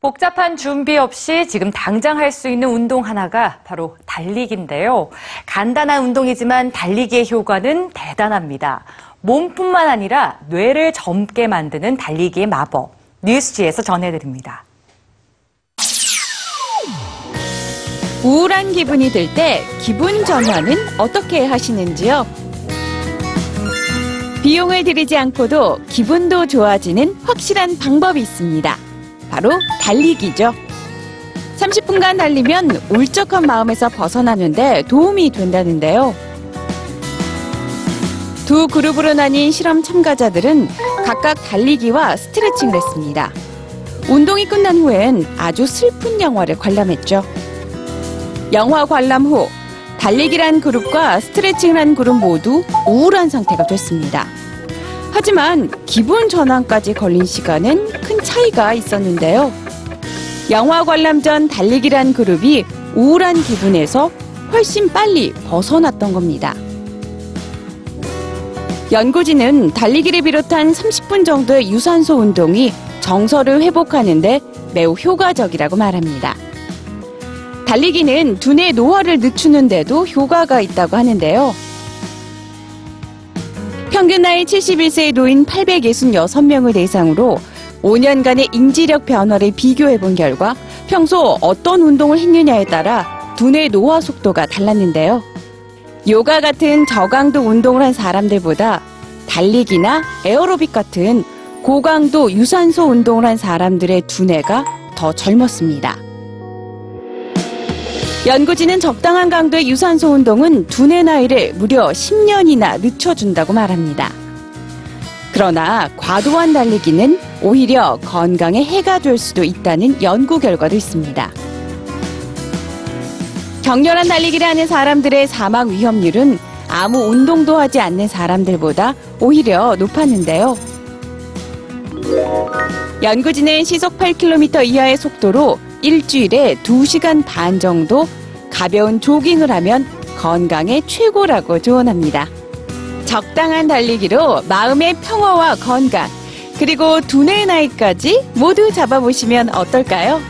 복잡한 준비 없이 지금 당장 할 수 있는 운동 하나가 바로 달리기인데요. 간단한 운동이지만 달리기의 효과는 대단합니다. 몸뿐만 아니라 뇌를 젊게 만드는 달리기의 마법. 뉴스지에서 전해드립니다. 우울한 기분이 들 때 기분 전환은 어떻게 하시는지요? 비용을 들이지 않고도 기분도 좋아지는 확실한 방법이 있습니다. 바로 달리기죠. 30분간 달리면 울적한 마음에서 벗어나는데 도움이 된다는데요. 두 그룹으로 나뉜 실험 참가자들은 각각 달리기와 스트레칭을 했습니다. 운동이 끝난 후엔 아주 슬픈 영화를 관람했죠. 영화 관람 후 달리기란 그룹과 스트레칭을 한 그룹 모두 우울한 상태가 됐습니다. 하지만 기분 전환까지 걸린 시간은 큰 차이가 있었는데요. 영화 관람 전 달리기란 그룹이 우울한 기분에서 훨씬 빨리 벗어났던 겁니다. 연구진은 달리기를 비롯한 30분 정도의 유산소 운동이 정서를 회복하는데 매우 효과적이라고 말합니다. 달리기는 두뇌 노화를 늦추는데도 효과가 있다고 하는데요. 평균 나이 71세의 노인 866명을 대상으로 5년간의 인지력 변화를 비교해 본 결과 평소 어떤 운동을 했느냐에 따라 두뇌 노화 속도가 달랐는데요. 요가 같은 저강도 운동을 한 사람들보다 달리기나 에어로빅 같은 고강도 유산소 운동을 한 사람들의 두뇌가 더 젊었습니다. 연구진은 적당한 강도의 유산소 운동은 두뇌 나이를 무려 10년이나 늦춰준다고 말합니다. 그러나 과도한 달리기는 오히려 건강에 해가 될 수도 있다는 연구 결과도 있습니다. 격렬한 달리기를 하는 사람들의 사망 위험률은 아무 운동도 하지 않는 사람들보다 오히려 높았는데요. 연구진은 시속 8km 이하의 속도로 일주일에 2시간 반 정도 가벼운 조깅을 하면 건강에 최고라고 조언합니다. 적당한 달리기로 마음의 평화와 건강, 그리고 두뇌의 나이까지 모두 잡아보시면 어떨까요?